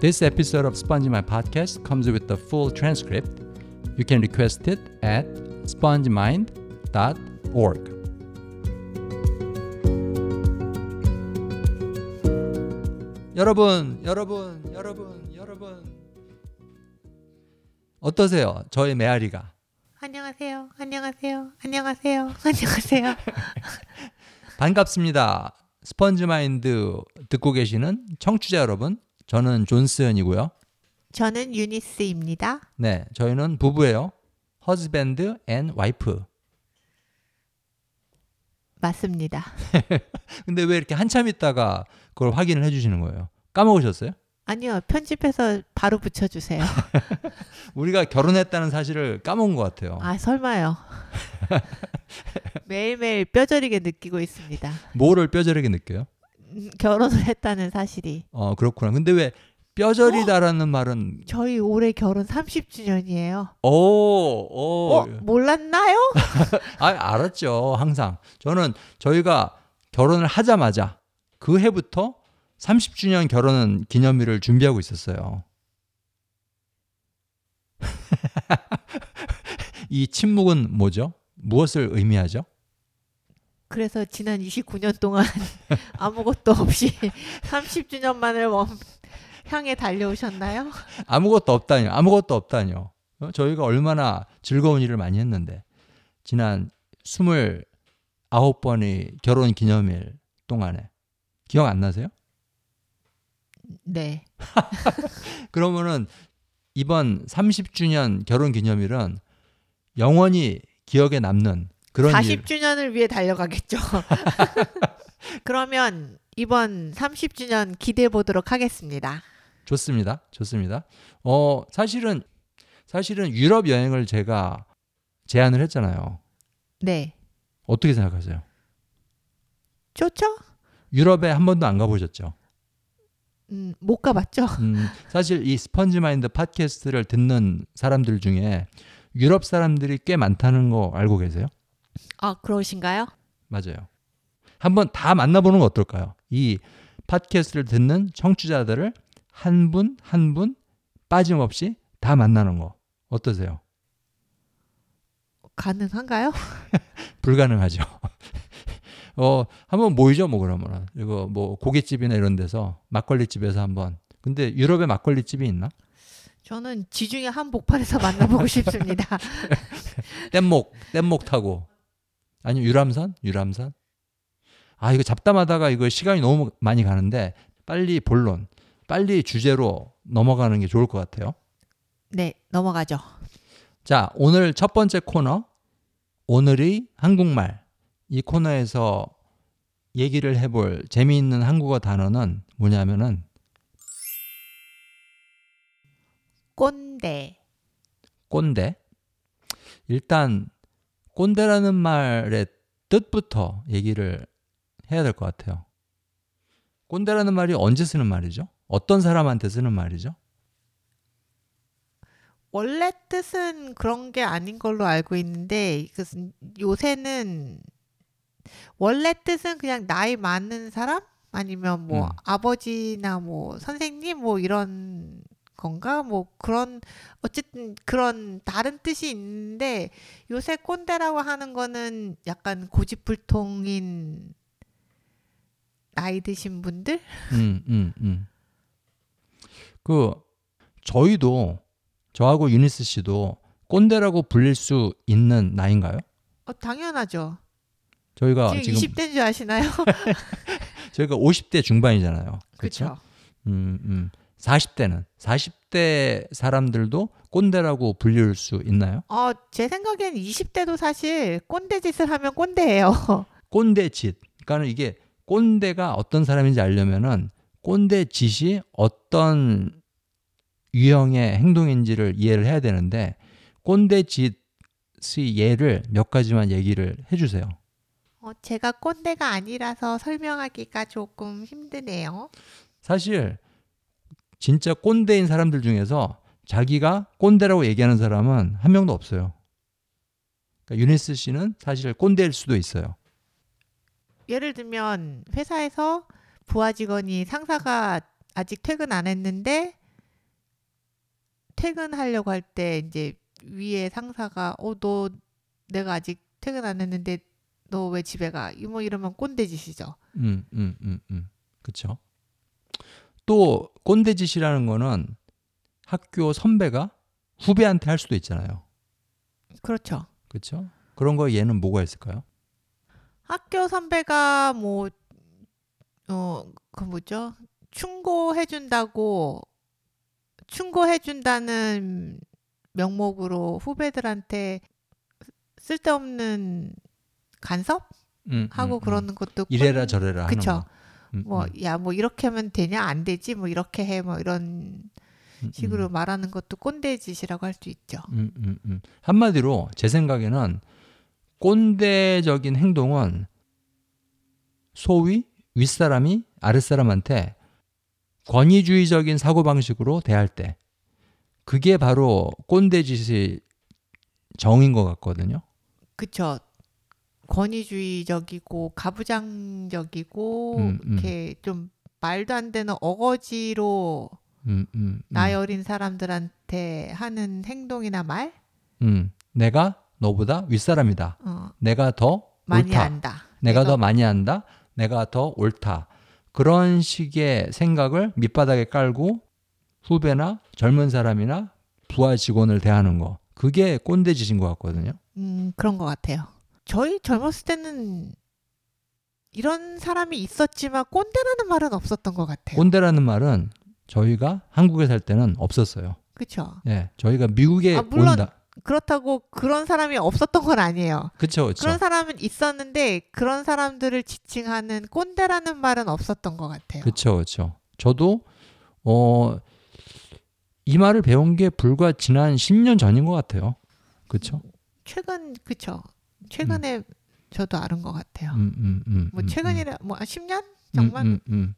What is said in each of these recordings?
This episode of Spongy My Podcast comes with the full transcript. You can request it at spongemind.org. 여러분, 여러분, 여러분, 여러분. 어떠세요? 저의 메아리가. 안녕하세요. 안녕하세요. 안녕하세요. 안녕하세요. 반갑습니다. Sponge Mind 듣고 계시는 청취자 여러분. 저는 존슨이고요. 저는 유니스입니다. 네, 저희는 부부예요. husband and wife. 맞습니다. 근데 왜 이렇게 한참 있다가 그걸 확인을 해주시는 거예요? 까먹으셨어요? 아니요. 편집해서 바로 붙여주세요. 우리가 결혼했다는 사실을 까먹은 것 같아요. 아, 설마요. 매일매일 뼈저리게 느끼고 있습니다. 뭐를 뼈저리게 느껴요? 음, 결혼을 했다는 사실이. 어, 그렇구나. 근데 왜 뼈저리다라는 말은 저희 올해 결혼 30주년이에요. 오, 오. 어? 몰랐나요? 아, 알았죠. 항상. 저는 저희가 결혼을 하자마자 그 해부터 30주년 결혼 기념일을 준비하고 있었어요. 이 침묵은 뭐죠? 무엇을 의미하죠? 그래서 지난 29년 동안 아무것도 없이 30주년만을 원, 향해 달려오셨나요? 아무것도 없다뇨. 아무것도 없다뇨. 어? 저희가 얼마나 즐거운 일을 많이 했는데 지난 29번의 결혼 기념일 동안에 기억 안 나세요? 네. 그러면은 이번 30주년 결혼 기념일은 영원히 기억에 남는 그런 일. 40주년을 위해 달려가겠죠. 그러면 이번 30주년 기대해 보도록 하겠습니다. 좋습니다. 좋습니다. 어, 사실은 사실은 유럽 여행을 제가 제안을 했잖아요. 네. 어떻게 생각하세요? 좋죠? 유럽에 한 번도 안 가보셨죠? 음, 못 가봤죠? 음, 사실 이 스펀지 마인드 팟캐스트를 듣는 사람들 중에 유럽 사람들이 꽤 많다는 거 알고 계세요? 아, 그러신가요? 맞아요. 한번 다 만나보는 거 어떨까요? 이 팟캐스트를 듣는 청취자들을 한 분 한 분 빠짐없이 다 만나는 거 어떠세요? 가능한가요? 불가능하죠. 어, 한번 모이죠, 뭐 그러면은. 이거 뭐 고깃집이나 이런 데서 막걸리 집에서 한번. 근데 유럽에 막걸리 집이 있나? 저는 지중해 한복판에서 만나보고 싶습니다. 뗏목, 뗏목 타고. 아니 유람선? 유람선? 아, 이거 잡담하다가 이거 시간이 너무 많이 가는데 빨리 본론, 빨리 주제로 넘어가는 게 좋을 것 같아요. 네, 넘어가죠. 자, 오늘 첫 번째 코너, 오늘의 한국말. 이 코너에서 얘기를 해볼 재미있는 한국어 단어는 뭐냐면은 꼰대. 꼰대. 일단 꼰대라는 말의 뜻부터 얘기를 해야 될 것 같아요. 꼰대라는 말이 언제 쓰는 말이죠? 어떤 사람한테 쓰는 말이죠? 원래 뜻은 그런 게 아닌 걸로 알고 있는데 그 요새는 원래 뜻은 그냥 나이 많은 사람 아니면 뭐 음. 아버지나 뭐 선생님 뭐 이런 건가 뭐 그런 어쨌든 그런 다른 뜻이 있는데 요새 꼰대라고 하는 거는 약간 고집불통인 나이 드신 분들 음, 음, 음. 그 저희도 저하고 유니스 씨도 꼰대라고 불릴 수 있는 나이인가요? 어, 당연하죠. 저희가 지금, 아, 지금 20대인 줄 아시나요? 저희가 50대 중반이잖아요. 그렇죠. 음, 음. 40대는 40대 사람들도 꼰대라고 불릴 수 있나요? 어, 제 생각엔 20대도 사실 꼰대 짓을 하면 꼰대예요. 꼰대 짓. 그러니까는 이게 꼰대가 어떤 사람인지 알려면은 꼰대 짓이 어떤 유형의 행동인지를 이해를 해야 되는데 꼰대 짓의 예를 몇 가지만 얘기를 해 주세요. 어, 제가 꼰대가 아니라서 설명하기가 조금 힘드네요. 사실 진짜 꼰대인 사람들 중에서 자기가 꼰대라고 얘기하는 사람은 한 명도 없어요. 그러니까 유니스 씨는 사실 꼰대일 수도 있어요. 예를 들면 회사에서 부하 직원이 상사가 아직 퇴근 안 했는데 퇴근하려고 할 때 이제 위에 상사가 어 너 내가 아직 퇴근 안 했는데 너 왜 집에 가? 뭐 이러면 꼰대짓이죠. 음, 음, 음, 음. 그쵸. 또 꼰대 짓이라는 거는 학교 선배가 후배한테 할 수도 있잖아요. 그렇죠. 그렇죠? 그런 거 얘는 뭐가 있을까요? 학교 선배가 뭐, 어, 그 뭐죠? 충고해 준다고, 충고해 준다는 명목으로 후배들한테 쓸데없는 간섭? 음, 하고 음, 음. 그러는 것도 이래라 꼰- 저래라 하는 그 음, 뭐, 음, 야, 뭐 이렇게 하면 되냐? 안 되지? 뭐 이렇게 해? 뭐 이런 음, 식으로 음, 말하는 것도 꼰대 짓이라고 할 수 있죠. 음, 음, 음. 한마디로 제 생각에는 꼰대적인 행동은 소위 윗사람이 아랫사람한테 권위주의적인 사고방식으로 대할 때 그게 바로 꼰대짓의 정인 것 같거든요. 그쵸. 권위주의적이고 가부장적이고 음, 음. 이렇게 좀 말도 안 되는 어거지로 음, 음, 음. 나이 어린 사람들한테 하는 행동이나 말 음, 내가 너보다 윗사람이다. 어, 내가 더 많이 옳다. 안다. 내가 더 많이 한다. 내가 더 옳다. 그런 식의 생각을 밑바닥에 깔고 후배나 젊은 사람이나 부하 직원을 대하는 거. 그게 꼰대짓인 것 같거든요. 음, 그런 것 같아요. 저희 젊었을 때는 이런 사람이 있었지만 꼰대라는 말은 없었던 것 같아요. 꼰대라는 말은 저희가 한국에 살 때는 없었어요. 그렇죠. 예, 저희가 미국에 아, 물론 온다. 그렇다고 그런 사람이 없었던 건 아니에요. 그렇죠, 그렇죠. 그런 사람은 있었는데 그런 사람들을 지칭하는 꼰대라는 말은 없었던 것 같아요. 그렇죠, 그렇죠. 저도 어, 이 말을 배운 게 불과 지난 10년 전인 것 같아요. 그렇죠. 최근 그쵸. 최근에 저도 아는 것 같아요. 음, 음, 음, 뭐 음, 최근이라 뭐 10년 음, 정말 음, 음.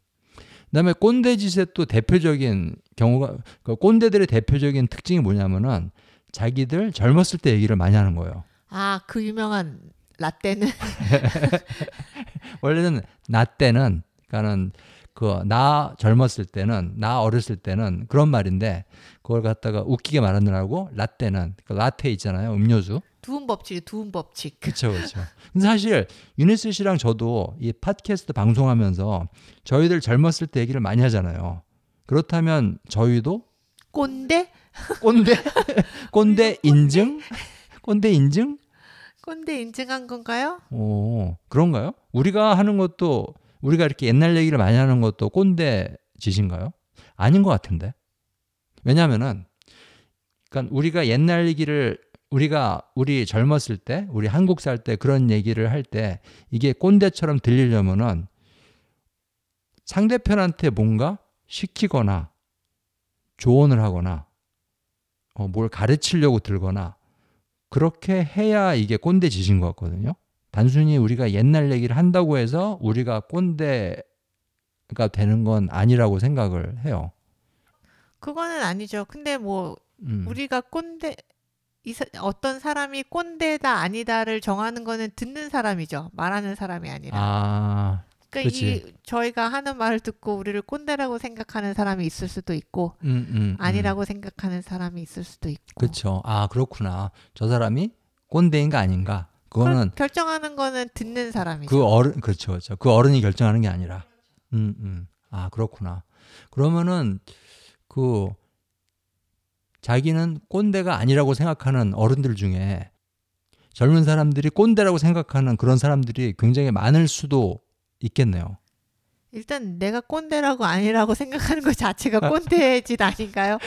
그다음에 꼰대짓의 또 대표적인 경우가 그 꼰대들의 대표적인 특징이 뭐냐면은 자기들 젊었을 때 얘기를 많이 하는 거예요. 아 그 유명한 라떼는 원래는 나 때는 그러니까는 그 나 젊었을 때는 나 어렸을 때는 그런 말인데 그걸 갖다가 웃기게 말하느라고 라떼는 그 라떼 있잖아요 음료수 두음 법칙, 두음 법칙. 그렇죠 그렇죠 근데 사실 유니스 씨랑 저도 이 팟캐스트 방송하면서 저희들 젊었을 때 얘기를 많이 하잖아요. 그렇다면 저희도? 꼰대? 꼰대? 꼰대 인증? 꼰대 인증? 꼰대 인증한 건가요? 오 그런가요? 우리가 하는 것도 우리가 이렇게 옛날 얘기를 많이 하는 것도 꼰대 짓인가요? 아닌 것 같은데. 왜냐하면은 그러니까 우리가 옛날 얘기를 우리가 우리 젊었을 때 우리 한국 살 때 그런 얘기를 할 때 이게 꼰대처럼 들리려면은 상대편한테 뭔가 시키거나 조언을 하거나 어, 뭘 가르치려고 들거나 그렇게 해야 이게 꼰대 짓인 것 같거든요. 단순히 우리가 옛날 얘기를 한다고 해서 우리가 꼰대가 되는 건 아니라고 생각을 해요. 그거는 아니죠. 근데 뭐 음. 우리가 꼰대 이 사- 어떤 사람이 꼰대다 아니다를 정하는 거는 듣는 사람이죠. 말하는 사람이 아니라. 아, 그러니까 그치. 이 저희가 하는 말을 듣고 우리를 꼰대라고 생각하는 사람이 있을 수도 있고 음, 음, 아니라고 생각하는 사람이 있을 수도 있고. 그렇죠. 아 그렇구나. 저 사람이 꼰대인가 아닌가. 그거는 결정하는 거는 듣는 사람이죠. 그 어른 그렇죠, 그렇죠. 그 어른이 결정하는 게 아니라. 음, 음. 아 그렇구나. 그러면은 그 자기는 꼰대가 아니라고 생각하는 어른들 중에 젊은 사람들이 꼰대라고 생각하는 그런 사람들이 굉장히 많을 수도 있겠네요. 일단 내가 꼰대라고 아니라고 생각하는 것 자체가 꼰대짓 아닌가요?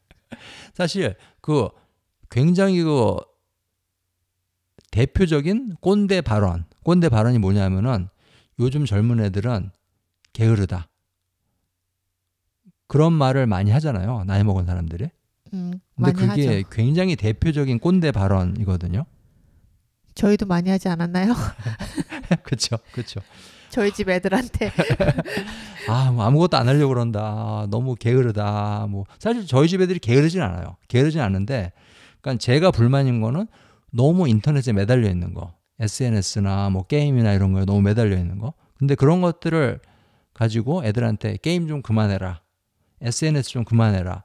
사실 그 굉장히 그 대표적인 꼰대 발언, 꼰대 발언이 뭐냐면은 요즘 젊은 애들은 게으르다. 그런 말을 많이 하잖아요. 나이 먹은 사람들이. 음, 근데 그게 하죠. 굉장히 대표적인 꼰대 발언이거든요. 저희도 많이 하지 않았나요? 그렇죠. 그렇죠. 저희 집 애들한테 아, 뭐 아무것도 안 하려고 그런다. 너무 게으르다. 뭐 사실 저희 집 애들이 게으르진 않아요. 게으르진 않은데 그러니까 제가 불만인 거는 너무 인터넷에 매달려 있는 거. SNS나 뭐 게임이나 이런 거에 너무 매달려 있는 거. 근데 그런 것들을 가지고 애들한테 게임 좀 그만해라. SNS 좀 그만해라.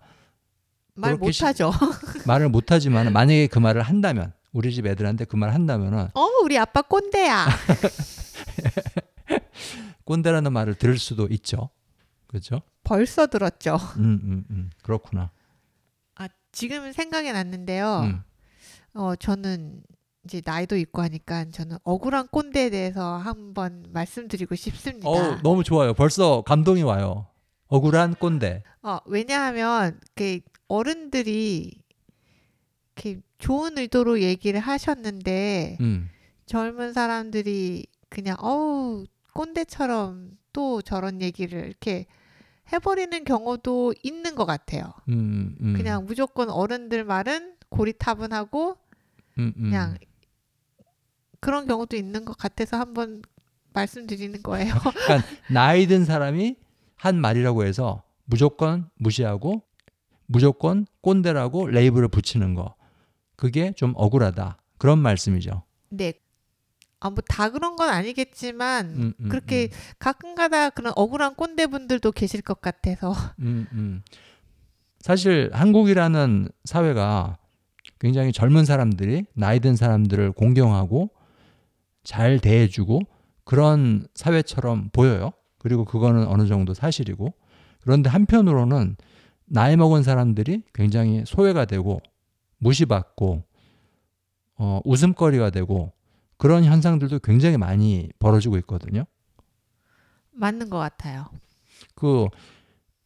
말 못하죠. 말을 못하지만 만약에 그 말을 한다면 우리 집 애들한테 그 말을 한다면은 어, 우리 아빠 꼰대야. 꼰대라는 말을 들을 수도 있죠. 그렇죠? 벌써 들었죠. 음, 음, 음. 그렇구나. 아, 지금 생각이 났는데요. 음. 어, 저는 이제 나이도 있고 하니까 저는 억울한 꼰대에 대해서 한번 말씀드리고 싶습니다. 어, 너무 좋아요. 벌써 감동이 와요. 억울한 꼰대. 어, 왜냐하면 그 어른들이 이렇게 좋은 의도로 얘기를 하셨는데 음. 젊은 사람들이 그냥 어우 꼰대처럼 또 저런 얘기를 이렇게 해버리는 경우도 있는 것 같아요. 음, 음. 그냥 무조건 어른들 말은 고리타분하고 음, 음. 그냥 그런 경우도 있는 것 같아서 한번 말씀드리는 거예요. 그러니까 나이 든 사람이 한 말이라고 해서 무조건 무시하고 무조건 꼰대라고 레이블을 붙이는 거. 그게 좀 억울하다. 그런 말씀이죠. 네. 아, 뭐 다 그런 건 아니겠지만 음, 음, 그렇게 가끔가다 그런 억울한 꼰대분들도 계실 것 같아서 음, 음. 사실 한국이라는 사회가 굉장히 젊은 사람들이 나이 든 사람들을 공경하고 잘 대해주고 그런 사회처럼 보여요. 그리고 그거는 어느 정도 사실이고 그런데 한편으로는 나이 먹은 사람들이 굉장히 소외가 되고 무시받고 어, 웃음거리가 되고 그런 현상들도 굉장히 많이 벌어지고 있거든요. 맞는 것 같아요. 그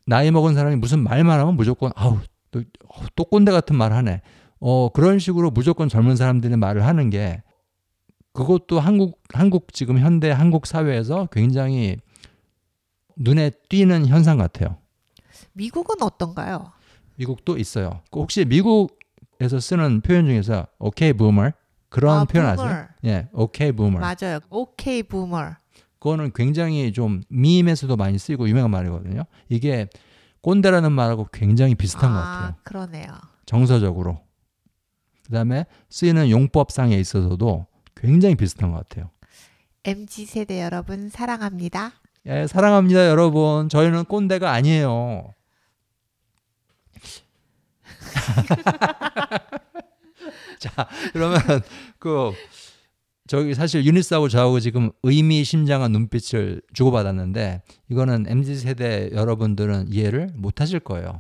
나이 먹은 사람이 무슨 말만 하면 무조건 아우 또, 어, 또 꼰대 같은 말 하네. 어 그런 식으로 무조건 젊은 사람들이 말을 하는 게 그것도 한국 한국 지금 현대 한국 사회에서 굉장히 눈에 띄는 현상 같아요. 미국은 어떤가요? 미국도 있어요. 그 혹시 미국에서 쓰는 표현 중에서 OK boomer 그런 아, 표현 boomer. 아세요? 예, OK boomer. 맞아요. OK boomer. 그거는 굉장히 좀 밈에서도 많이 쓰이고 유명한 말이거든요. 이게 꼰대라는 말하고 굉장히 비슷한 것 같아요. 아, 그러네요. 정서적으로. 그다음에 쓰이는 용법상에 있어서도 굉장히 비슷한 것 같아요. MZ 세대 여러분 사랑합니다. 예, 사랑합니다, 여러분. 저희는 꼰대가 아니에요. 자, 그러면 그 저기 사실 유니스하고 저하고 지금 의미심장한 눈빛을 주고받았는데 이거는 MZ 세대 여러분들은 이해를 못 하실 거예요.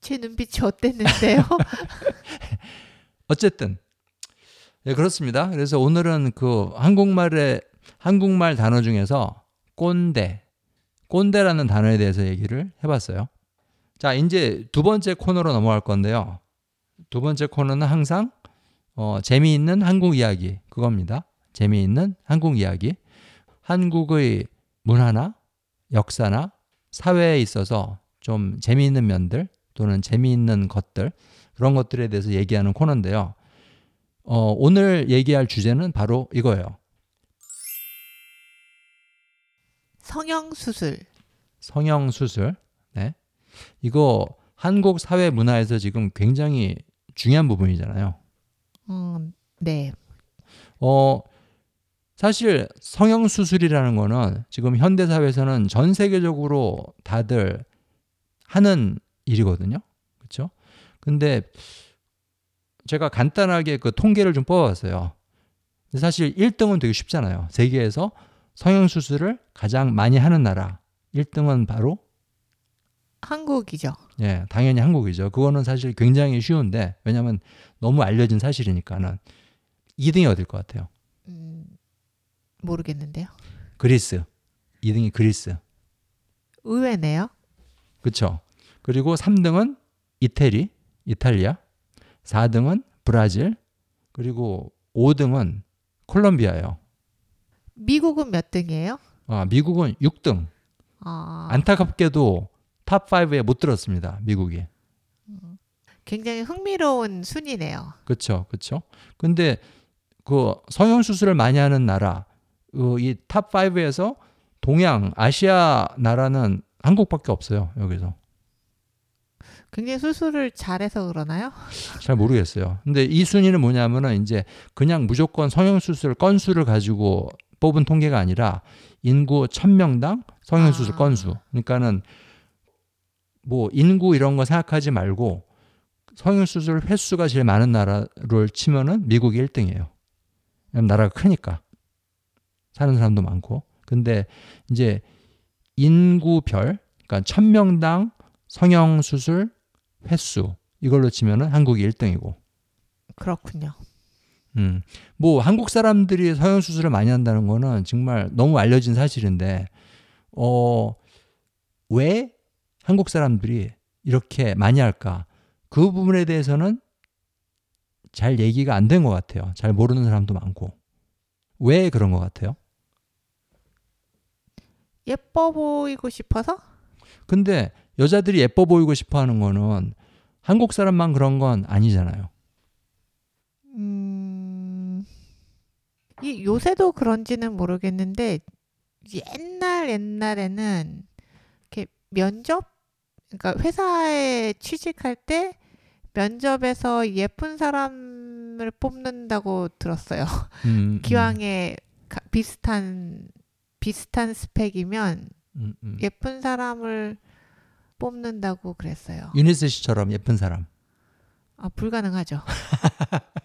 제 눈빛이 어땠는데요? 어쨌든 예, 그렇습니다. 그래서 오늘은 그 한국말의 한국말 단어 중에서 꼰대, 꼰대라는 단어에 대해서 얘기를 해봤어요. 자, 이제 두 번째 코너로 넘어갈 건데요. 두 번째 코너는 항상 어, 재미있는 한국 이야기 그겁니다. 재미있는 한국 이야기. 한국의 문화나 역사나 사회에 있어서 좀 재미있는 면들 또는 재미있는 것들 그런 것들에 대해서 얘기하는 코너인데요. 어, 오늘 얘기할 주제는 바로 이거예요. 성형 수술. 성형 수술. 네. 이거 한국 사회 문화에서 지금 굉장히 중요한 부분이잖아요. 음, 네. 어, 사실 성형 수술이라는 거는 지금 현대 사회에서는 전 세계적으로 다들 하는 일이거든요. 그렇죠? 근데 제가 간단하게 그 통계를 좀 뽑아봤어요. 사실 1등은 되게 쉽잖아요. 세계에서 성형 수술을 가장 많이 하는 나라 1등은 바로 한국이죠. 예, 당연히 한국이죠. 그거는 사실 굉장히 쉬운데 왜냐하면 너무 알려진 사실이니까는 2등이 어딜 것 같아요? 음, 모르겠는데요. 그리스. 2등이 그리스. 의외네요. 그렇죠. 그리고 3등은 이태리, 이탈리아. 4등은 브라질. 그리고 5등은 콜롬비아예요. 미국은 몇 등이에요? 아, 미국은 6등. 아, 안타깝게도 top 5에 못 들었습니다. 미국이. 굉장히 흥미로운 순위네요. 그렇죠. 그렇죠. 근데 그 성형 수술을 많이 하는 나라 그 top 5에서 동양 아시아 나라는 한국밖에 없어요. 여기서. 굉장히 수술을 잘해서 그러나요? 잘 모르겠어요. 근데 이 순위는 뭐냐면은 이제 그냥 무조건 성형 수술 건수를 가지고 뽑은 통계가 아니라 인구 1000명당 성형수술 아. 건수. 그러니까는 뭐 인구 이런 거 생각하지 말고 성형수술 횟수가 제일 많은 나라를 치면은 미국이 1등이에요. 왜냐면 나라가 크니까. 사는 사람도 많고. 근데 이제 인구별, 그러니까 1000명당 성형수술 횟수 이걸로 치면은 한국이 1등이고. 그렇군요. 음. 뭐 한국 사람들이 성형 수술을 많이 한다는 거는 정말 너무 알려진 사실인데 어, 왜 한국 사람들이 이렇게 많이 할까? 그 부분에 대해서는 잘 얘기가 안 된 것 같아요. 잘 모르는 사람도 많고. 왜 그런 것 같아요? 예뻐 보이고 싶어서? 근데 여자들이 예뻐 보이고 싶어 하는 거는 한국 사람만 그런 건 아니잖아요. 음, 이 요새도 그런지는 모르겠는데 옛날 옛날에는 이렇게 면접, 그러니까 회사에 취직할 때 면접에서 예쁜 사람을 뽑는다고 들었어요. 음, 음, 기왕에 가- 비슷한 비슷한 스펙이면 음, 음. 예쁜 사람을 뽑는다고 그랬어요. 유니스 씨처럼 예쁜 사람. 아, 불가능하죠.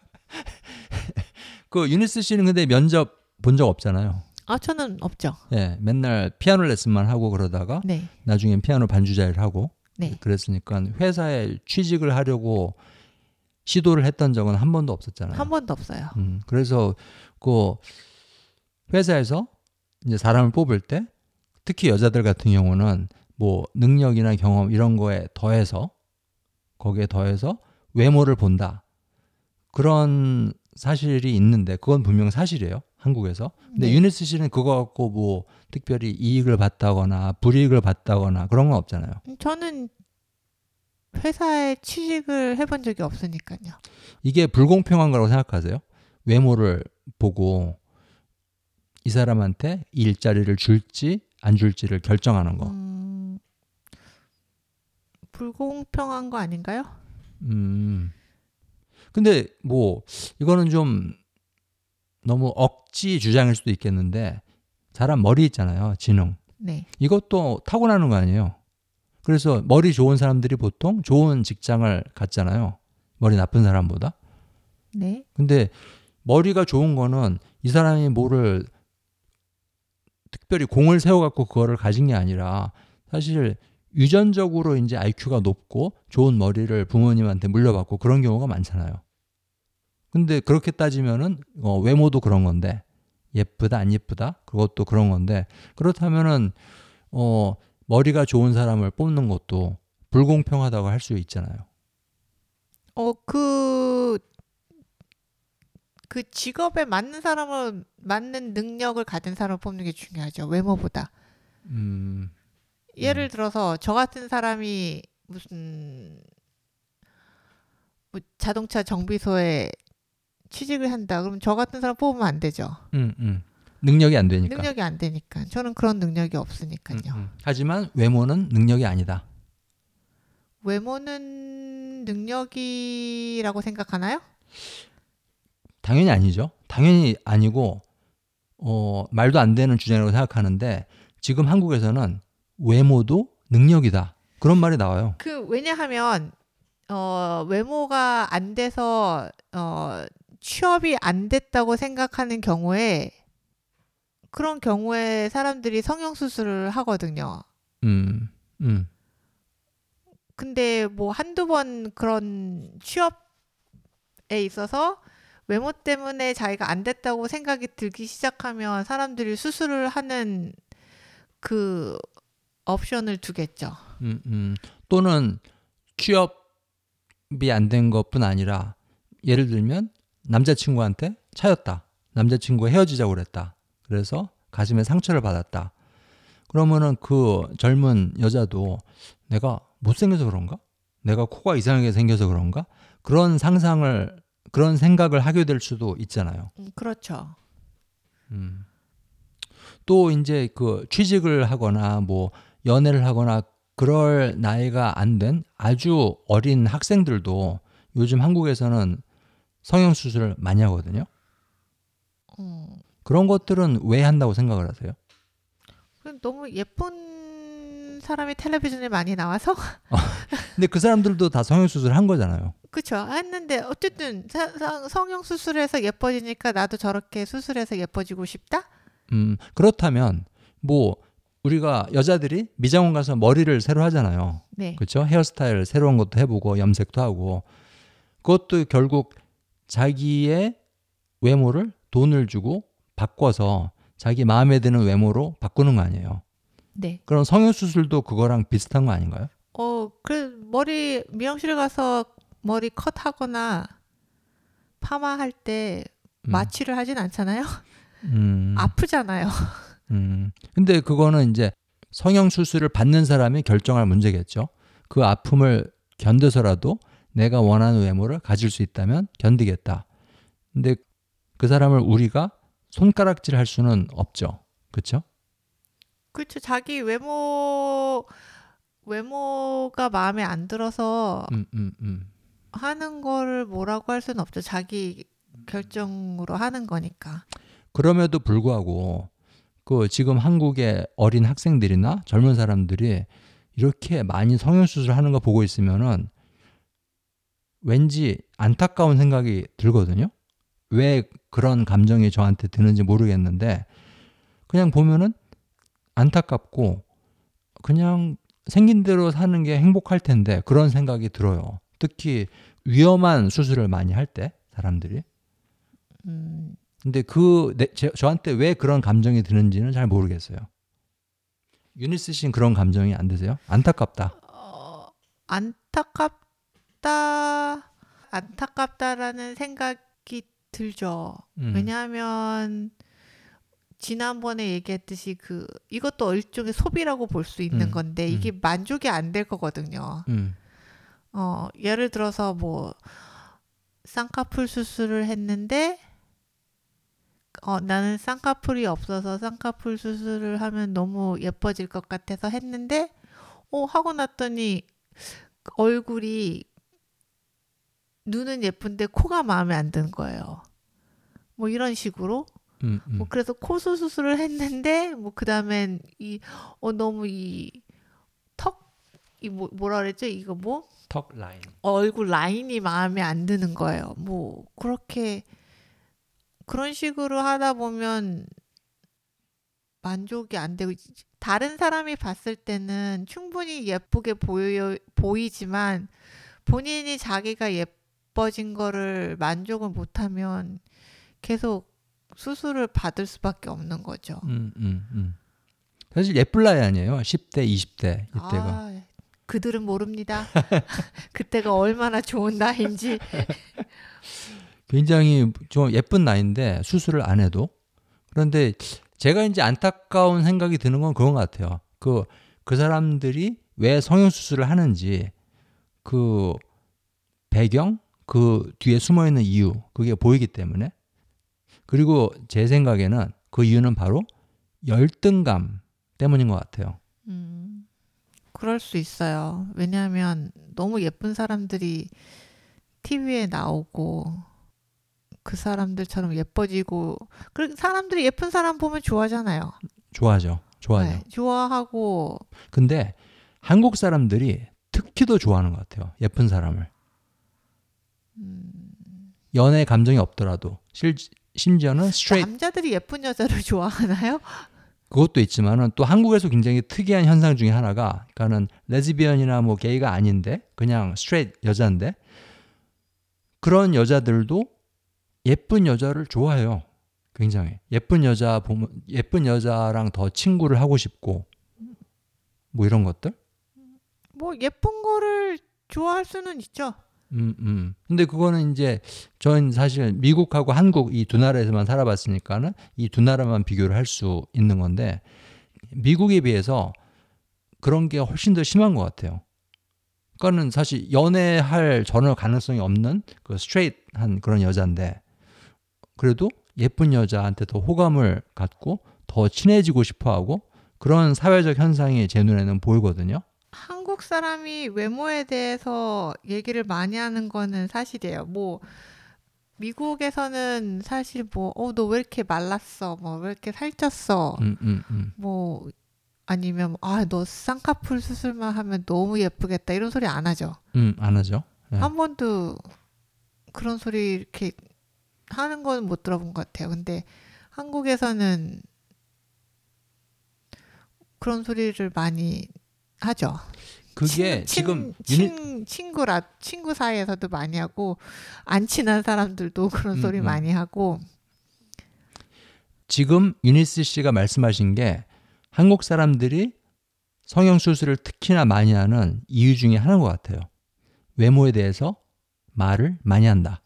그 유니스 씨는 근데 면접 본 적 없잖아요. 아, 저는 없죠. 예, 맨날 피아노 레슨만 하고 그러다가 네, 나중엔 피아노 반주자를 하고 네. 그랬으니까 회사에 취직을 하려고 시도를 했던 적은 한 번도 없었잖아요. 한 번도 없어요. 음, 그래서 그 회사에서 이제 사람을 뽑을 때 특히 여자들 같은 경우는 뭐 능력이나 경험 이런 거에 더해서 거기에 더해서 외모를 본다. 그런 사실이 있는데 그건 분명 사실이에요. 한국에서. 근데 네. 유니스 씨는 그거 갖고 뭐 특별히 이익을 봤다거나 불이익을 봤다거나 그런 건 없잖아요. 저는 회사에 취직을 해본 적이 없으니까요. 이게 불공평한 거라고 생각하세요? 외모를 보고 이 사람한테 이 일자리를 줄지 안 줄지를 결정하는 거. 음, 불공평한 거 아닌가요? 음. 근데 뭐 이거는 좀 너무 억지 주장일 수도 있겠는데 사람 머리 있잖아요. 지능. 네. 이것도 타고나는 거 아니에요. 그래서 머리 좋은 사람들이 보통 좋은 직장을 갖잖아요. 머리 나쁜 사람보다. 네. 근데 머리가 좋은 거는 이 사람이 뭐를 특별히 공을 세워 갖고 그거를 가진 게 아니라 사실 유전적으로 이제 IQ가 높고 좋은 머리를 부모님한테 물려받고 그런 경우가 많잖아요. 근데 그렇게 따지면은 어, 외모도 그런 건데 예쁘다 안 예쁘다 그것도 그런 건데 그렇다면은 어, 머리가 좋은 사람을 뽑는 것도 불공평하다고 할 수 있잖아요. 어, 그, 그 직업에 맞는 사람을, 맞는 능력을 가진 사람을 뽑는 게 중요하죠. 외모보다. 음, 예를 들어서 저 같은 사람이 무슨 뭐 자동차 정비소에 취직을 한다. 그럼 저 같은 사람 뽑으면 안 되죠. 음, 음. 능력이 안 되니까. 능력이 안 되니까. 저는 그런 능력이 없으니까요. 음, 음. 하지만 외모는 능력이 아니다. 외모는 능력이라고 생각하나요? 당연히 아니죠. 당연히 아니고 어, 말도 안 되는 주장이라고 생각하는데 지금 한국에서는 외모도 능력이다. 그런 말이 나와요. 그 왜냐하면 어 외모가 안 돼서 어 취업이 안 됐다고 생각하는 경우에 그런 경우에 사람들이 성형 수술을 하거든요. 음, 음, 근데 뭐 한두 번 그런 취업에 있어서 외모 때문에 자기가 안 됐다고 생각이 들기 시작하면 사람들이 수술을 하는 그 옵션을 두겠죠. 음, 음. 또는 취업이 안 된 것뿐 아니라 예를 들면 남자친구한테 차였다. 남자친구가 헤어지자고 그랬다. 그래서 가슴에 상처를 받았다. 그러면은 그 젊은 여자도 내가 못생겨서 그런가? 내가 코가 이상하게 생겨서 그런가? 그런 상상을 그런 생각을 하게 될 수도 있잖아요. 음, 그렇죠. 음. 또 이제 그 취직을 하거나 뭐 연애를 하거나 그럴 나이가 안 된 아주 어린 학생들도 요즘 한국에서는 성형 수술을 많이 하거든요. 음. 그런 것들은 왜 한다고 생각을 하세요? 너무 예쁜 사람이 텔레비전에 많이 나와서 근데 그 사람들도 다 성형 수술을 한 거잖아요. 그쵸 했는데 어쨌든 성형 수술해서 예뻐지니까 나도 저렇게 수술해서 예뻐지고 싶다. 음, 그렇다면 뭐 우리가 여자들이 미장원 가서 머리를 새로 하잖아요. 네. 그렇죠? 헤어스타일 새로운 것도 해보고 염색도 하고 그것도 결국 자기의 외모를 돈을 주고 바꿔서 자기 마음에 드는 외모로 바꾸는 거 아니에요. 네. 그럼 성형 수술도 그거랑 비슷한 거 아닌가요? 어, 그 머리 미용실 가서 머리 컷하거나 파마할 때 음. 마취를 하진 않잖아요. 음, 아프잖아요. 음. 근데 그거는 이제 성형 수술을 받는 사람이 결정할 문제겠죠. 그 아픔을 견뎌서라도 내가 원하는 외모를 가질 수 있다면 견디겠다. 근데 그 사람을 우리가 손가락질 할 수는 없죠. 그렇죠? 그렇죠. 자기 외모 외모가 마음에 안 들어서 음, 음, 음. 하는 거를 뭐라고 할 수는 없죠. 자기 결정으로 하는 거니까. 그럼에도 불구하고 그 지금 한국의 어린 학생들이나 젊은 사람들이 이렇게 많이 성형 수술을 하는 거 보고 있으면은 왠지 안타까운 생각이 들거든요. 왜 그런 감정이 저한테 드는지 모르겠는데 그냥 보면은 안타깝고 그냥 생긴 대로 사는 게 행복할 텐데 그런 생각이 들어요. 특히 위험한 수술을 많이 할 때 사람들이 음, 근데 그 내, 제, 저한테 왜 그런 감정이 드는지는 잘 모르겠어요. 유니스 씨는 그런 감정이 안 드세요? 안타깝다. 어, 안타깝 다 안타깝다라는 생각이 들죠. 음. 왜냐하면 지난번에 얘기했듯이 그 이것도 일종의 소비라고 볼 수 있는 음, 건데 이게 만족이 안 될 거거든요. 음, 어, 예를 들어서 뭐 쌍꺼풀 수술을 했는데 어, 나는 쌍꺼풀이 없어서 쌍꺼풀 수술을 하면 너무 예뻐질 것 같아서 했는데 어, 하고 났더니 얼굴이 눈은 예쁜데 코가 마음에 안 드는 거예요. 뭐 이런 식으로 음, 음. 뭐 그래서 코수 수술을 했는데 뭐 그다음엔 이 어 너무 이 턱 이 뭐 뭐라 그랬죠? 이거 뭐 턱 라인. 얼굴 라인이 마음에 안 드는 거예요. 뭐 그렇게 그런 식으로 하다 보면 만족이 안 되고 다른 사람이 봤을 때는 충분히 예쁘게 보여 보이지만 본인이 자기가 예 뻐진 거를 만족을 못하면 계속 수술을 받을 수밖에 없는 거죠. 음, 음, 음. 사실 예쁠 나이 아니에요. 10대, 20대 이때가. 아, 그들은 모릅니다. 그때가 얼마나 좋은 나이인지. 굉장히 좀 예쁜 나이인데 수술을 안 해도 그런데 제가 이제 안타까운 생각이 드는 건 그런 것 같아요. 그, 그 사람들이 왜 성형 수술을 하는지 그 배경, 그 뒤에 숨어 있는 이유, 그게 보이기 때문에 그리고 제 생각에는 그 이유는 바로 열등감 때문인 것 같아요. 음, 그럴 수 있어요. 왜냐하면 너무 예쁜 사람들이 TV에 나오고 그 사람들처럼 예뻐지고 그 사람들이 예쁜 사람 보면 좋아하잖아요. 좋아하죠. 좋아하죠. 네, 좋아하고 근데 한국 사람들이 특히 더 좋아하는 것 같아요. 예쁜 사람을. 연애 감정이 없더라도 실, 심지어는 스트레이트 남자들이 예쁜 여자를 좋아하나요? 그것도 있지만은 또 한국에서 굉장히 특이한 현상 중에 하나가 그러니까는 레즈비언이나 뭐 게이가 아닌데 그냥 straight 여자인데 그런 여자들도 예쁜 여자를 좋아해요. 굉장히 예쁜 여자 보면 예쁜 여자랑 더 친구를 하고 싶고 뭐 이런 것들. 뭐 예쁜 거를 좋아할 수는 있죠. 음, 음. 근데 그거는 이제 전 사실 미국하고 한국 이 두 나라에서만 살아봤으니까는 이 두 나라만 비교를 할 수 있는 건데 미국에 비해서 그런 게 훨씬 더 심한 것 같아요. 그거는 사실 연애할 전혀 가능성이 없는 그 스트레이트한 그런 여자인데 그래도 예쁜 여자한테 더 호감을 갖고 더 친해지고 싶어 하고 그런 사회적 현상이 제 눈에는 보이거든요. 한국 사람이 외모에 대해서 얘기를 많이 하는 거는 사실이에요. 뭐 미국에서는 사실 뭐 어 너 왜 이렇게 말랐어? 뭐 왜 이렇게 살쪘어? 음, 음, 음. 뭐 아니면 아 너 쌍꺼풀 수술만 하면 너무 예쁘겠다 이런 소리 안 하죠. 음, 안 하죠. 네. 한 번도 그런 소리 이렇게 하는 건 못 들어본 것 같아요. 근데 한국에서는 그런 소리를 많이 하죠. 그게 친, 지금 친, 유니, 친, 친구라 친구 사이에서도 많이 하고 안 친한 사람들도 그런 음, 소리 음. 많이 하고 지금 유니스 씨가 말씀하신 게 한국 사람들이 성형 수술을 특히나 많이 하는 이유 중에 하나인 것 같아요. 외모에 대해서 말을 많이 한다.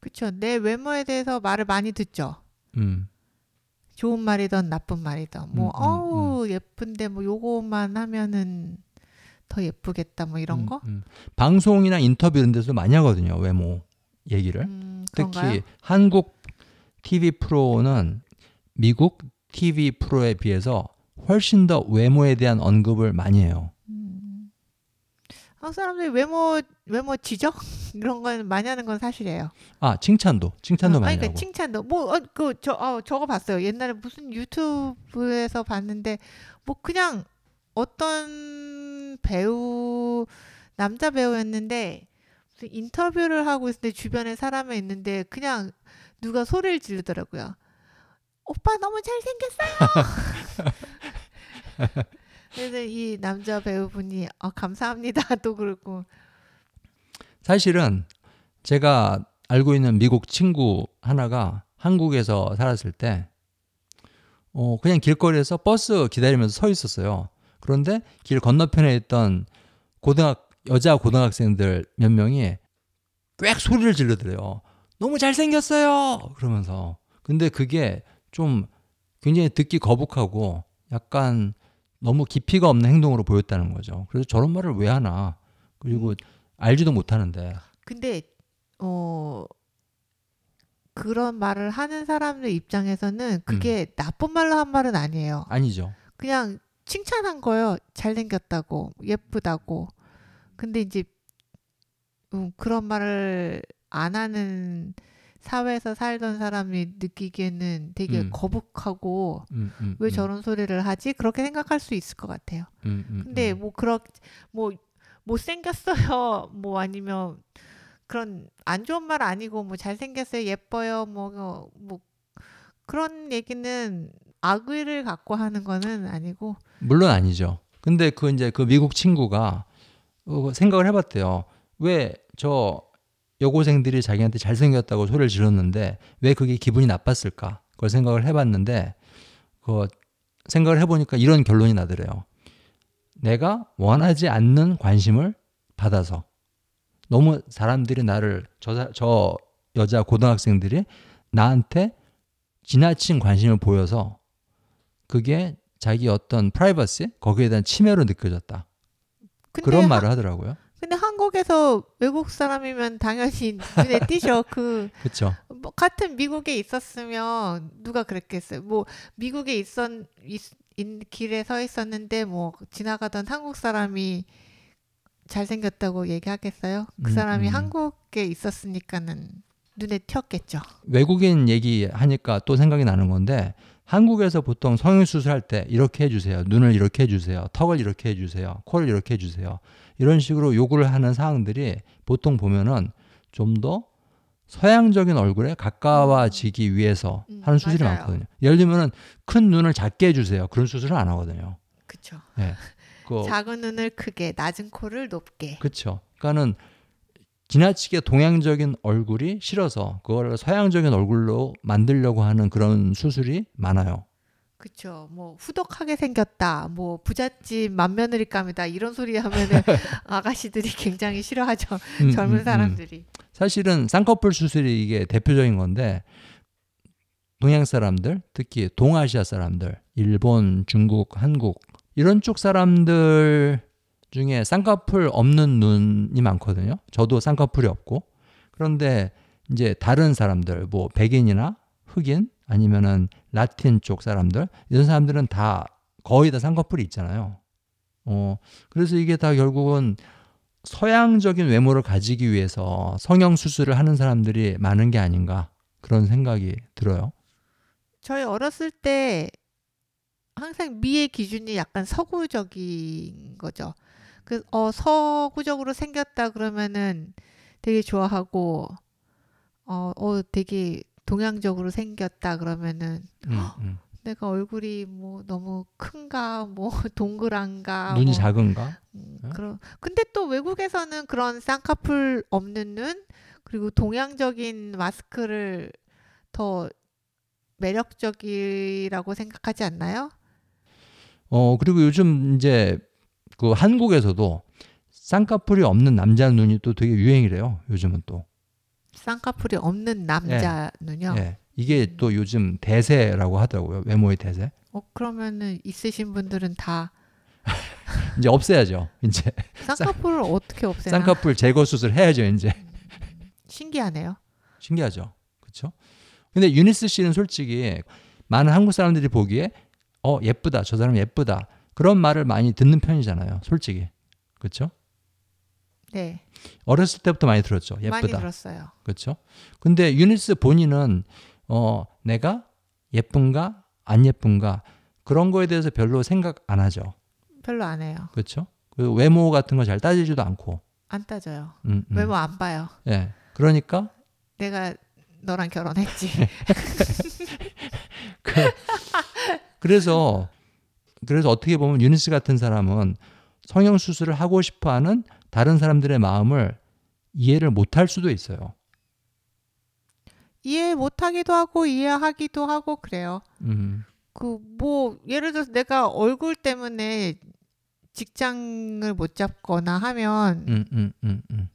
그렇죠. 내 외모에 대해서 말을 많이 듣죠. 음, 좋은 말이든 나쁜 말이든 뭐 음, 음, 어우 예쁜데 뭐 요거만 하면은 더 예쁘겠다 뭐 이런 음, 거. 음. 방송이나 인터뷰 이런 데서 많이 하거든요. 외모 얘기를. 음, 특히? 한국 TV 프로는 미국 TV 프로에 비해서 훨씬 더 외모에 대한 언급을 많이 해요. 음. 한국 사람들이 외모 외모 지적 이런 건 많이 하는 건 사실이에요. 아 칭찬도 칭찬도 어, 많이 그러니까 하고. 칭찬도 뭐그저 어, 저거 봤어요. 옛날에 무슨 유튜브에서 봤는데 뭐 그냥 어떤 배우 남자 배우였는데 무슨 인터뷰를 하고 있을 때 주변에 사람이 있는데 그냥 누가 소리를 지르더라고요. 오빠 너무 잘생겼어요. 그래서 이 남자 배우분이 어, 감사합니다 또 그러고 사실은 제가 알고 있는 미국 친구 하나가 한국에서 살았을 때 어, 그냥 길거리에서 버스 기다리면서 서 있었어요. 그런데 길 건너편에 있던 고등학 여자 고등학생들 몇 명이 꽥 소리를 지르더래요. 너무 잘생겼어요. 그러면서 근데 그게 좀 굉장히 듣기 거북하고 약간 너무 깊이가 없는 행동으로 보였다는 거죠. 그래서 저런 말을 왜 하나? 그리고 알지도 못하는데 근데 어 그런 말을 하는 사람들 입장에서는 그게 나쁜 말로 한 말은 아니에요. 아니죠. 그냥 칭찬한 거예요. 잘생겼다고, 예쁘다고. 근데 이제 음, 그런 말을 안 하는 사회에서 살던 사람이 느끼기에는 되게 음. 거북하고 음, 음, 왜 음, 저런 소리를 하지? 그렇게 생각할 수 있을 것 같아요. 음, 음, 근데 음. 뭐 그렇 뭐 못생겼어요. 뭐 아니면 그런 안 좋은 말 아니고 뭐 잘생겼어요. 예뻐요. 뭐뭐 그런 얘기는 악의를 갖고 하는 거는 아니고 물론 아니죠. 근데 그 이제 그 미국 친구가 어, 생각을 해봤대요. 왜 저 여고생들이 자기한테 잘생겼다고 소리를 질렀는데 왜 그게 기분이 나빴을까? 그걸 생각을 해봤는데 그 생각을 해보니까 이런 결론이 나더래요. 내가 원하지 않는 관심을 받아서 너무 사람들이 나를 저, 사- 저 여자 고등학생들이 나한테 지나친 관심을 보여서 그게 자기 어떤 프라이버시 거기에 대한 침해로 느껴졌다. 그런 하- 말을 하더라고요. 근데 한국에서 외국 사람이면 당연히 눈에 띄죠. 그 그렇죠. 뭐 같은 미국에 있었으면 누가 그랬겠어요. 뭐 미국에 있었 있, 있- 길에 서 있었는데 뭐 지나가던 한국 사람이 잘생겼다고 얘기하겠어요? 그 음, 사람이 음. 한국에 있었으니까는 눈에 튀었겠죠. 외국인 얘기 하니까 또 생각이 나는 건데 한국에서 보통 성형 수술할 때 이렇게 해주세요. 눈을 이렇게 해주세요. 턱을 이렇게 해주세요. 코를 이렇게 해주세요. 이런 식으로 요구를 하는 사항들이 보통 보면은 좀 더 서양적인 얼굴에 가까워지기 위해서 음, 하는 수술이 맞아요. 많거든요. 예를 들면은 큰 눈을 작게 해주세요. 그런 수술을 안 하거든요. 그쵸. 예. 그 작은 눈을 크게, 낮은 코를 높게. 그렇죠. 그러니까는 지나치게 동양적인 얼굴이 싫어서 그거를 서양적인 얼굴로 만들려고 하는 그런 수술이 많아요. 그쵸. 뭐 후덕하게 생겼다. 뭐 부잣집 맏며느리감이다. 이런 소리 하면은 아가씨들이 굉장히 싫어하죠. 음, 젊은 음, 음. 사람들이. 사실은 쌍꺼풀 수술이 이게 대표적인 건데 동양 사람들, 특히 동아시아 사람들, 일본, 중국, 한국 이런 쪽 사람들 중에 쌍꺼풀 없는 눈이 많거든요. 저도 쌍꺼풀이 없고 그런데 이제 다른 사람들, 뭐 백인이나 흑인 아니면은 라틴 쪽 사람들 이런 사람들은 다 거의 다 쌍꺼풀이 있잖아요. 어 그래서 이게 다 결국은 서양적인 외모를 가지기 위해서 성형 수술을 하는 사람들이 많은 게 아닌가 그런 생각이 들어요. 저희 어렸을 때 항상 미의 기준이 약간 서구적인 거죠. 그, 어, 서구적으로 생겼다 그러면은 되게 좋아하고, 어, 어, 되게 동양적으로 생겼다 그러면은 음, 음. 내가 얼굴이 뭐 너무 큰가, 뭐 동그란가, 눈이 뭐 작은가? 음, 네? 그런 근데 또 외국에서는 그런 쌍꺼풀 없는 눈 그리고 동양적인 마스크를 더 매력적이라고 생각하지 않나요? 어 그리고 요즘 이제 그 한국에서도 쌍꺼풀이 없는 남자 눈이 또 되게 유행이래요. 요즘은 또. 쌍꺼풀이 없는 남자 눈요. 예. 이게 또 요즘 대세라고 하더라고요. 외모의 대세. 어 그러면은 있으신 분들은 다 이제 없애야죠. 이제 쌍꺼풀을 어떻게 없애나? 쌍꺼풀 제거 수술 해야죠. 이제 신기하네요. 신기하죠. 그렇죠? 근데 유니스 씨는 솔직히 많은 한국 사람들이 보기에 어 예쁘다. 저 사람 예쁘다. 그런 말을 많이 듣는 편이잖아요. 솔직히. 그렇죠? 네, 어렸을 때부터 많이 들었죠. 많이 예쁘다. 들었어요. 그렇죠? 근데 유니스 본인은 어 내가 예쁜가 안 예쁜가 그런 거에 대해서 별로 생각 안 하죠. 별로 안 해요. 그렇죠? 그 외모 같은 거 잘 따지지도 않고. 안 따져요. 음, 음. 외모 안 봐요. 예. 그러니까 내가 너랑 결혼했지. 그, 그래서 그래서 어떻게 보면 유니스 같은 사람은 성형 수술을 하고 싶어 하는 다른 사람들의 마음을 이해를 못할 수도 있어요. 이해 못하기도 하고 이해하기도 하고 그래요. 음, 그뭐 예를 들어서 내가 얼굴 때문에 직장을 못 잡거나 하면 음, 음, 음, 음.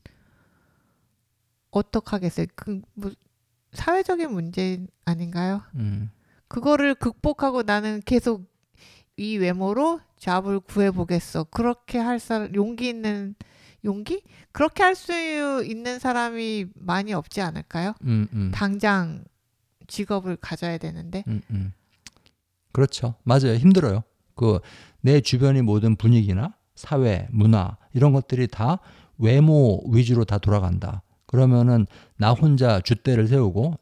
어떡하겠어요? 그 뭐 사회적인 문제 아닌가요? 음. 그거를 극복하고 나는 계속 이 외모로 잡을 구해 보겠어. 그렇게 할 사람 용기 있는 용기? 그렇게 할 수 있는 사람이 많이 없지 않을까요? 음, 음. 당장 직업을 가져야 되는데. 음, 음. 그렇죠. 맞아요. 힘들어요. 그 내 주변의 모든 분위기나 사회, 문화 이런 것들이 다 외모 위주로 다 돌아간다. 그러면은 나 혼자 줏대를 세우고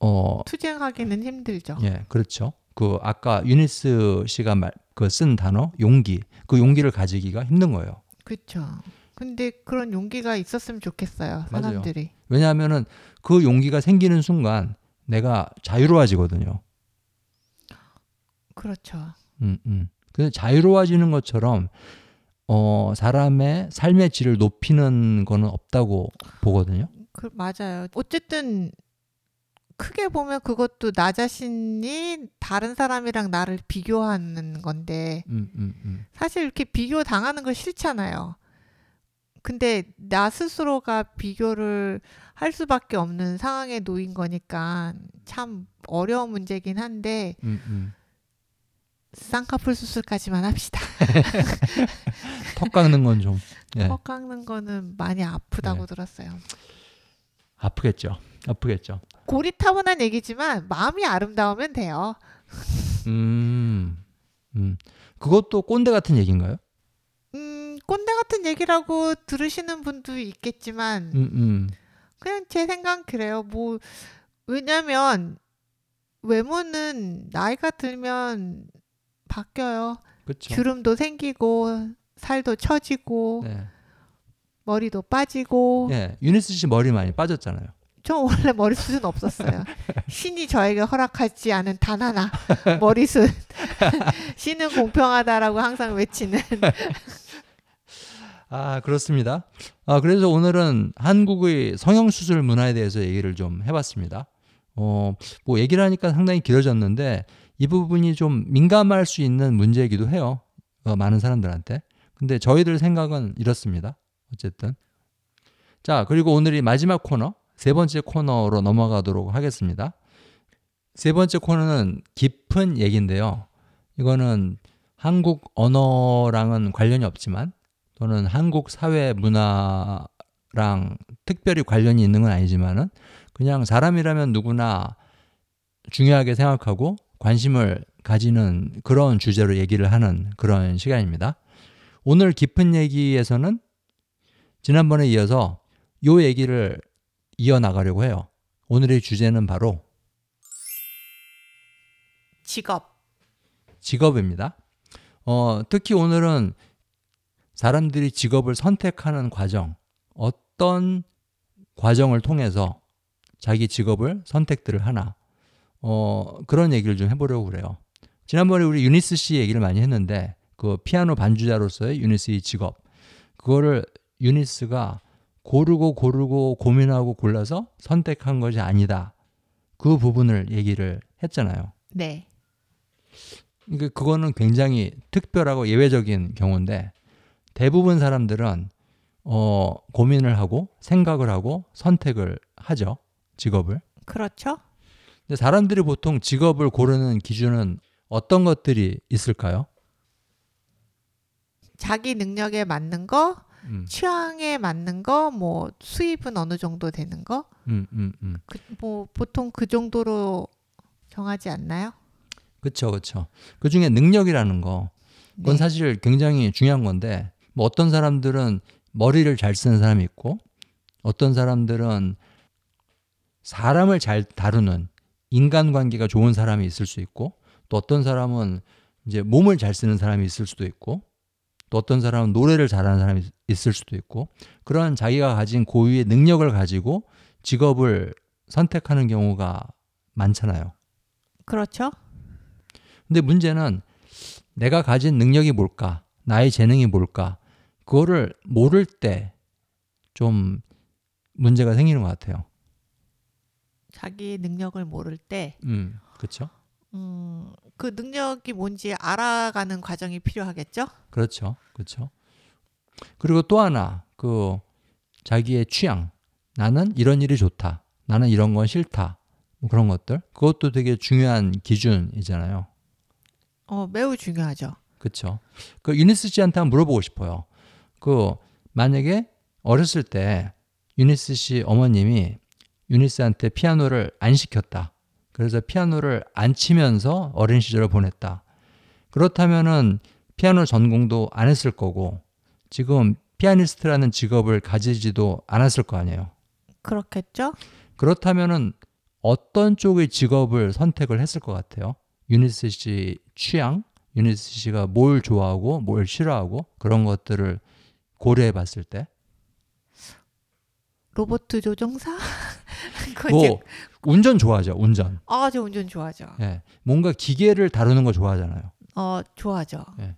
어 투쟁하기는 힘들죠. 예, 그렇죠. 그 아까 유니스 씨가 말그쓴 단어 용기. 그 용기를 가지기가 힘든 거예요. 그렇죠. 근데 그런 용기가 있었으면 좋겠어요. 맞아요. 사람들이. 왜냐하면은 그 용기가 생기는 순간 내가 자유로워지거든요. 그렇죠. 음, 음. 근데 자유로워지는 것처럼 어, 사람의 삶의 질을 높이는 거는 없다고 보거든요. 그 맞아요. 어쨌든 크게 보면 그것도 나 자신이 다른 사람이랑 나를 비교하는 건데 음, 음, 음. 사실 이렇게 비교 당하는 거 싫잖아요. 근데 나 스스로가 비교를 할 수밖에 없는 상황에 놓인 거니까 참 어려운 문제긴 한데 음, 음. 쌍꺼풀 수술까지만 합시다. 턱 깎는 건좀 예, 턱 깎는 거는 많이 아프다고 네. 들었어요. 아프겠죠. 아프겠죠. 고리타분한 얘기지만 마음이 아름다우면 돼요. 음, 음. 그것도 꼰대 같은 얘기인가요? 음, 꼰대 같은 얘기라고 들으시는 분도 있겠지만 음, 음. 그냥 제 생각 그래요. 뭐 왜냐면 외모는 나이가 들면 바뀌어요. 그렇죠. 주름도 생기고 살도 처지고 네. 머리도 빠지고 예, 유니스 씨 머리 많이 빠졌잖아요. 저 원래 머리숱은 없었어요. 신이 저에게 허락하지 않은 단 하나 머리숱. 신은 공평하다라고 항상 외치는. 아, 그렇습니다. 아, 그래서 오늘은 한국의 성형 수술 문화에 대해서 얘기를 좀 해봤습니다. 어, 뭐 얘기를 하니까 상당히 길어졌는데 이 부분이 좀 민감할 수 있는 문제이기도 해요. 어, 많은 사람들한테. 근데 저희들 생각은 이렇습니다. 어쨌든. 자, 그리고 오늘이 마지막 코너, 세 번째 코너로 넘어가도록 하겠습니다. 세 번째 코너는 깊은 얘기인데요. 이거는 한국 언어랑은 관련이 없지만 또는 한국 사회 문화랑 특별히 관련이 있는 건 아니지만은 그냥 사람이라면 누구나 중요하게 생각하고 관심을 가지는 그런 주제로 얘기를 하는 그런 시간입니다. 오늘 깊은 얘기에서는 지난번에 이어서 요 얘기를 이어나가려고 해요. 오늘의 주제는 바로 직업. 직업입니다. 어, 특히 오늘은 사람들이 직업을 선택하는 과정, 어떤 과정을 통해서 자기 직업을 선택들을 하나, 어, 그런 얘기를 좀 해보려고 그래요. 지난번에 우리 유니스 씨 얘기를 많이 했는데, 그 피아노 반주자로서의 유니스의 직업, 그거를 유니스가 고르고 고르고 고민하고 골라서 선택한 것이 아니다. 그 부분을 얘기를 했잖아요. 네. 그러니까 그거는 굉장히 특별하고 예외적인 경우인데 대부분 사람들은 어, 고민을 하고 생각을 하고 선택을 하죠. 직업을. 그렇죠. 근데 사람들이 보통 직업을 고르는 기준은 어떤 것들이 있을까요? 자기 능력에 맞는 거, 음, 취향에 맞는 거, 뭐 수입은 어느 정도 되는 거, 음, 음, 음. 그, 뭐 보통 그 정도로 정하지 않나요? 그렇죠, 그렇죠. 그 중에 능력이라는 거, 그건 네. 사실 굉장히 중요한 건데, 뭐 어떤 사람들은 머리를 잘 쓰는 사람이 있고, 어떤 사람들은 사람을 잘 다루는 인간관계가 좋은 사람이 있을 수 있고, 또 어떤 사람은 이제 몸을 잘 쓰는 사람이 있을 수도 있고, 또 어떤 사람은 노래를 잘하는 사람이 있을 수도 있고, 그런 자기가 가진 고유의 능력을 가지고 직업을 선택하는 경우가 많잖아요. 그렇죠. 근데 문제는 내가 가진 능력이 뭘까? 나의 재능이 뭘까? 그거를 모를 때 좀 문제가 생기는 것 같아요. 자기 능력을 모를 때, 음, 그렇죠? 음, 그 능력이 뭔지 알아가는 과정이 필요하겠죠? 그렇죠, 그렇죠. 그리고 또 하나 그 자기의 취향, 나는 이런 일이 좋다, 나는 이런 건 싫다, 뭐 그런 것들 그것도 되게 중요한 기준이잖아요. 어, 매우 중요하죠. 그렇죠. 그 유니스 씨한테 한번 물어보고 싶어요. 그 만약에 어렸을 때 유니스 씨 어머님이 유니스한테 피아노를 안 시켰다. 그래서 피아노를 안 치면서 어린 시절을 보냈다. 그렇다면은 피아노 전공도 안 했을 거고 지금 피아니스트라는 직업을 가지지도 않았을 거 아니에요. 그렇겠죠? 그렇다면은 어떤 쪽의 직업을 선택을 했을 것 같아요? 유니스 씨 취향, 유니스 씨가 뭘 좋아하고 뭘 싫어하고 그런 것들을 고려해 봤을 때, 로봇 조종사? 뭐 운전 좋아하죠, 운전. 아, 저 운전 좋아하죠. 예, 뭔가 기계를 다루는 거 좋아하잖아요. 어, 좋아하죠. 네.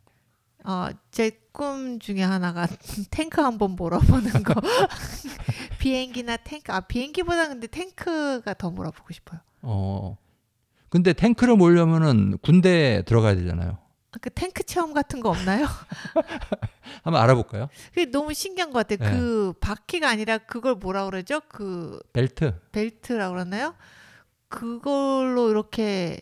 어, 제꿈 중에 하나가 탱크 한번 몰아보는 거. 비행기나 탱크. 아, 비행기보다 근데 탱크가 더 몰아보고 싶어요. 어, 근데 탱크를 몰려면은 군대에 들어가야 되잖아요. 아, 그 탱크 체험 같은 거 없나요? 한번 알아볼까요? 그게 너무 신기한 것 같아요. 네. 그 바퀴가 아니라 그걸 뭐라 그러죠? 그 벨트. 벨트라고 그러나요? 그걸로 이렇게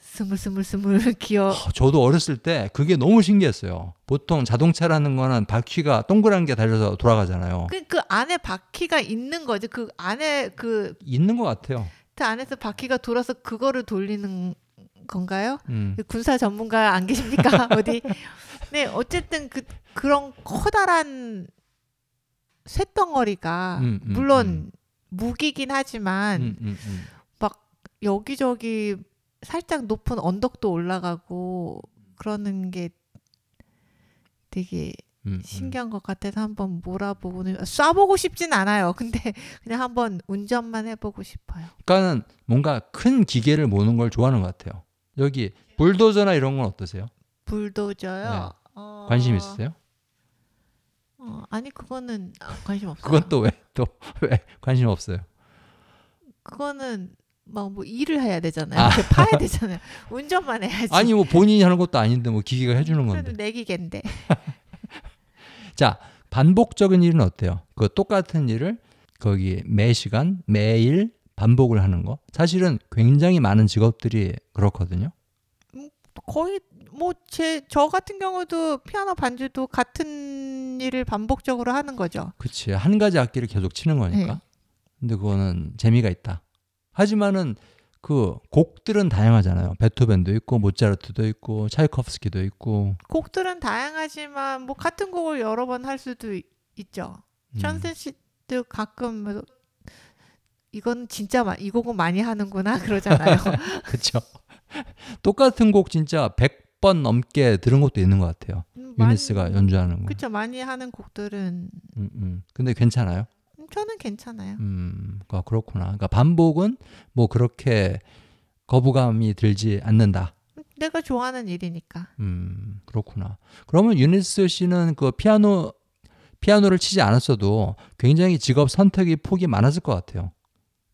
스물스물스물 기어 어, 저도 어렸을 때 그게 너무 신기했어요. 보통 자동차라는 거는 바퀴가 동그란 게 달려서 돌아가잖아요. 그, 그 안에 바퀴가 있는 거죠. 그 안에 그, 있는 것 같아요. 그 안에서 바퀴가 돌아서 그거를 돌리는 건가요? 음, 군사 전문가 안 계십니까? 어디? 네, 어쨌든 그 그런 커다란 쇳덩어리가 음, 음, 물론 음. 무기긴 하지만 음, 음, 음. 여기저기 살짝 높은 언덕도 올라가고 그러는 게 되게. 신기한 것 같아서 한번 몰아보고는 쏴보고 싶진 않아요. 근데 그냥 한번 운전만 해보고 싶어요. 그러니까는 뭔가 큰 기계를 모는 걸 좋아하는 것 같아요. 여기 불도저나 이런 건 어떠세요? 불도저요. 네. 어, 관심 있으세요? 어, 아니 그거는 아, 관심 없어요. 그건 또 왜 또 왜 관심 없어요? 그거는 막 뭐 일을 해야 되잖아요. 아. 파야 되잖아요. 운전만 해야지. 아니 뭐 본인이 하는 것도 아닌데 뭐 기계가 해주는 그래도 건데. 내기겠는데. 자 반복적인 일은 어때요? 그 똑같은 일을 거기 매 시간 매일 반복을 하는 거 사실은 굉장히 많은 직업들이 그렇거든요. 거의 뭐 제 저 같은 경우도 피아노 반주도 같은 일을 반복적으로 하는 거죠. 그치 한 가지 악기를 계속 치는 거니까. 네. 근데 그거는 재미가 있다. 하지만은 그 곡들은 다양하잖아요. 베토벤도 있고 모차르트도 있고 차이코프스키도 있고. 곡들은 다양하지만 뭐 같은 곡을 여러 번 할 수도 있-. 음. 션센 씨도 가끔 뭐 이건 진짜 마- 이 곡은 많이 하는구나 그러잖아요. 그렇죠. 똑같은 곡 진짜 100번 넘게 들은 것도 있는 것 같아요. 음, 유니스가 많이- 연주하는 거. 그쵸 많이 하는 곡들은 음, 음. 근데 괜찮아요. 음, 저는 괜찮아요. 음, 아, 그렇구나. 그러니까 반복은 뭐 그렇게 거부감이 들지 않는다. 내가 좋아하는 일이니까. 음, 그렇구나. 그러면 유니스 씨는 그 피아노 피아노를 치지 않았어도 굉장히 직업 선택이 폭이 많았을 것 같아요.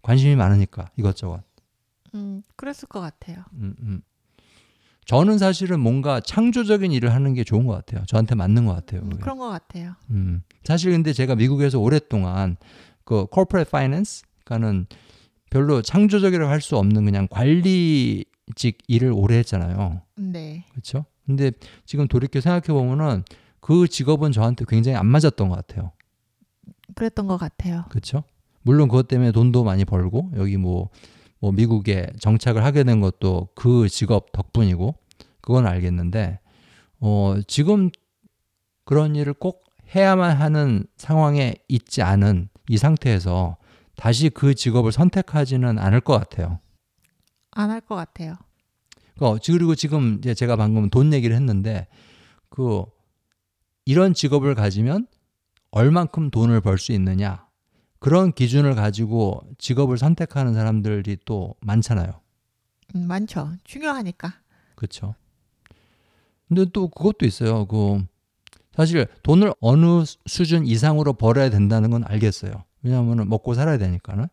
관심이 많으니까 이것저것. 음, 그랬을 것 같아요. 음, 음. 저는 사실은 뭔가 창조적인 일을 하는 게 좋은 것 같아요. 저한테 맞는 것 같아요. 음. 그런 것 같아요. 음. 사실 근데 제가 미국에서 오랫동안 그 corporate finance, 그러니까는 별로 창조적이라고 할 수 없는 그냥 관리직 일을 오래 했잖아요. 네. 그렇죠? 근데 지금 돌이켜 생각해 보면은 그 직업은 저한테 굉장히 안 맞았던 것 같아요. 그랬던 것 같아요. 그렇죠? 물론 그것 때문에 돈도 많이 벌고 여기 뭐, 뭐 미국에 정착을 하게 된 것도 그 직업 덕분이고 그건 알겠는데 어, 지금 그런 일을 꼭 해야만 하는 상황에 있지 않은 이 상태에서 다시 그 직업을 선택하지는 않을 것 같아요. 안 할 것 같아요. 어, 그리고 지금 이제 제가 방금 돈 얘기를 했는데 그 이런 직업을 가지면 얼만큼 돈을 벌 수 있느냐 그런 기준을 가지고 직업을 선택하는 사람들이 또 많잖아요. 음, 많죠. 중요하니까. 그렇죠. 근데 또 그것도 있어요. 그 사실 돈을 어느 수준 이상으로 벌어야 된다는 건 알겠어요. 왜냐하면 먹고 살아야 되니까는.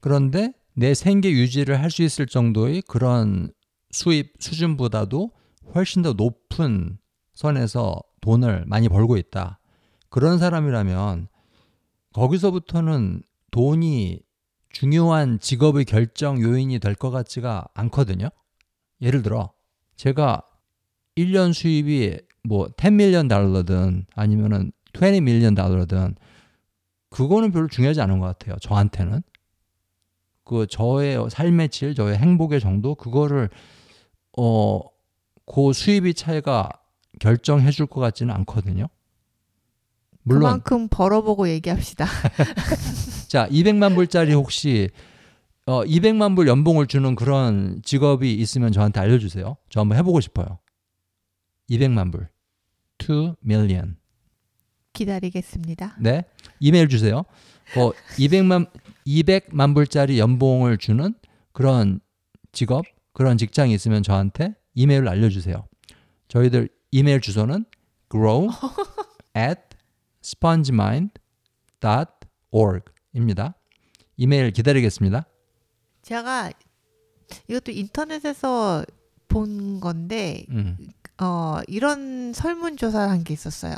그런데 내 생계 유지를 할 수 있을 정도의 그런 수입 수준보다도 훨씬 더 높은 선에서 돈을 많이 벌고 있다. 그런 사람이라면 거기서부터는 돈이 중요한 직업의 결정 요인이 될 것 같지가 않거든요. 예를 들어 제가 1년 수입이 뭐 10밀리언 달러든 아니면은 20밀리언 달러든 그거는 별로 중요하지 않은 것 같아요. 저한테는. 그 저의 삶의 질, 저의 행복의 정도 그거를 어, 그 수입의 차이가 결정해 줄 것 같지는 않거든요. 물론 그만큼 벌어보고 얘기합시다. 자, 200만 불짜리 혹시 어 200만 불 연봉을 주는 그런 직업이 있으면 저한테 알려 주세요. 저 한번 해 보고 싶어요. 200만 불. 2 million. 기다리겠습니다. 네. 이메일 주세요. 어 200만 200만 불짜리 연봉을 주는 그런 직업, 그런 직장이 있으면 저한테 이메일을 알려 주세요. 저희들 이메일 주소는 grow at spongemind.org입니다. 이메일 기다리겠습니다. 제가 이것도 인터넷에서 본 건데 음. 어, 이런 설문조사를 한 게 있었어요.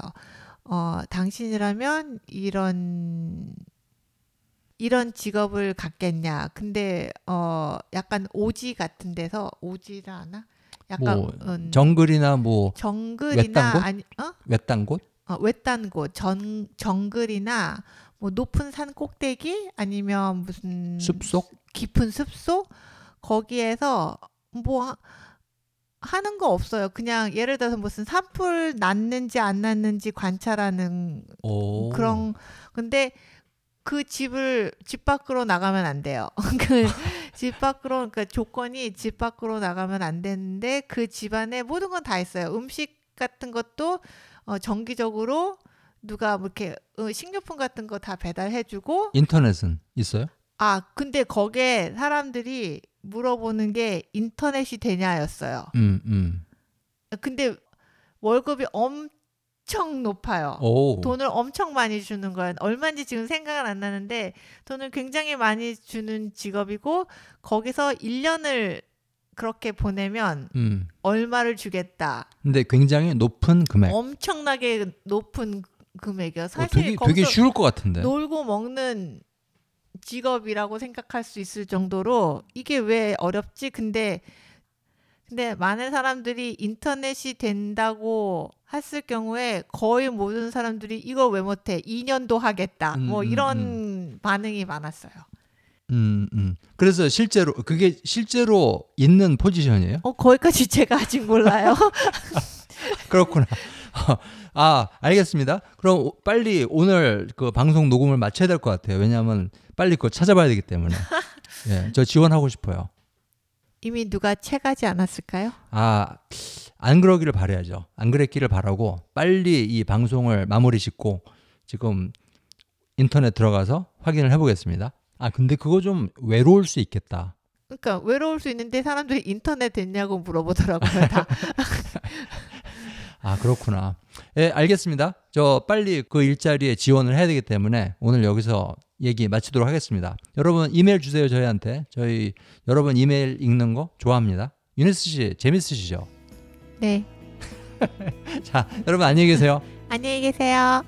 어, 당신이라면 이런 이런 직업을 갖겠냐. 근데 어, 약간 오지 같은 데서 오지라 하나? 약간 뭐 음, 정글이나 뭐 정글이나 외딴 곳? 아니 어? 외딴 곳? 어, 외딴 곳, 전 정글이나 뭐 높은 산 꼭대기 아니면 무슨 숲속? 깊은 숲속 거기에서 뭐 하- 하는 거 없어요. 그냥 예를 들어서 무슨 산불 났는지 안 났는지 관찰하는 오. 그런 근데 그 집을 집 밖으로 나가면 안 돼요. 그집 밖으로 그러니까 조건이 집 밖으로 나가면 안 되는데 그 집안에 모든 건 다 있어요. 음식 같은 것도 어, 정기적으로 누가 뭐 이렇게 어, 식료품 같은 거 다 배달해주고 인터넷은 있어요? 아 근데 거기에 사람들이 물어보는 게 인터넷이 되냐였어요. 음, 음. 근데 월급이 엄청 높아요. 오. 돈을 엄청 많이 주는 거예요. 얼마인지 지금 생각은 안 나는데 돈을 굉장히 많이 주는 직업이고 거기서 1년을 그렇게 보내면 음. 얼마를 주겠다. 근데 굉장히 높은 금액. 엄청나게 높은 금액이요. 어, 사실 되게 거기서 되게 쉬울 것 같은데. 놀고 먹는 직업이라고 생각할 수 있을 정도로 이게 왜 어렵지? 근데 근데 많은 사람들이 인터넷이 된다고 했을 경우에 거의 모든 사람들이 이걸 왜 못해? 2년도 하겠다. 음, 뭐 음, 이런 반응이 많았어요. 음, 음. 그래서 실제로 그게 실제로 있는 포지션이에요? 어 거기까지 제가 아직 몰라요. 그렇구나. 아, 알겠습니다. 그럼 오- 빨리 오늘 그 방송 녹음을 마쳐야 될 것 같아요. 왜냐하면 빨리 그거 찾아봐야 되기 때문에. 예, 저 지원하고 싶어요. 이미 누가 채가지 않았을까요? 아, 안 그러기를 바라야죠. 안 그랬기를 바라고 빨리 이 방송을 마무리 짓고 지금 인터넷 들어가서 확인을 해보겠습니다. 아, 근데 그거 좀 외로울 수 있겠다. 그러니까 외로울 수 있는데 사람들이 인터넷 됐냐고 물어보더라고요. 다. 아, 그렇구나. 예, 알겠습니다. 저 빨리 그 일자리에 지원을 해야 되기 때문에 오늘 여기서 얘기 마치도록 하겠습니다. 여러분 이메일 주세요, 저희한테. 저희 여러분 이메일 읽는 거 좋아합니다. 유니스 씨, 재밌으시죠? 네. 자, 여러분 안녕히 계세요. 안녕히 계세요.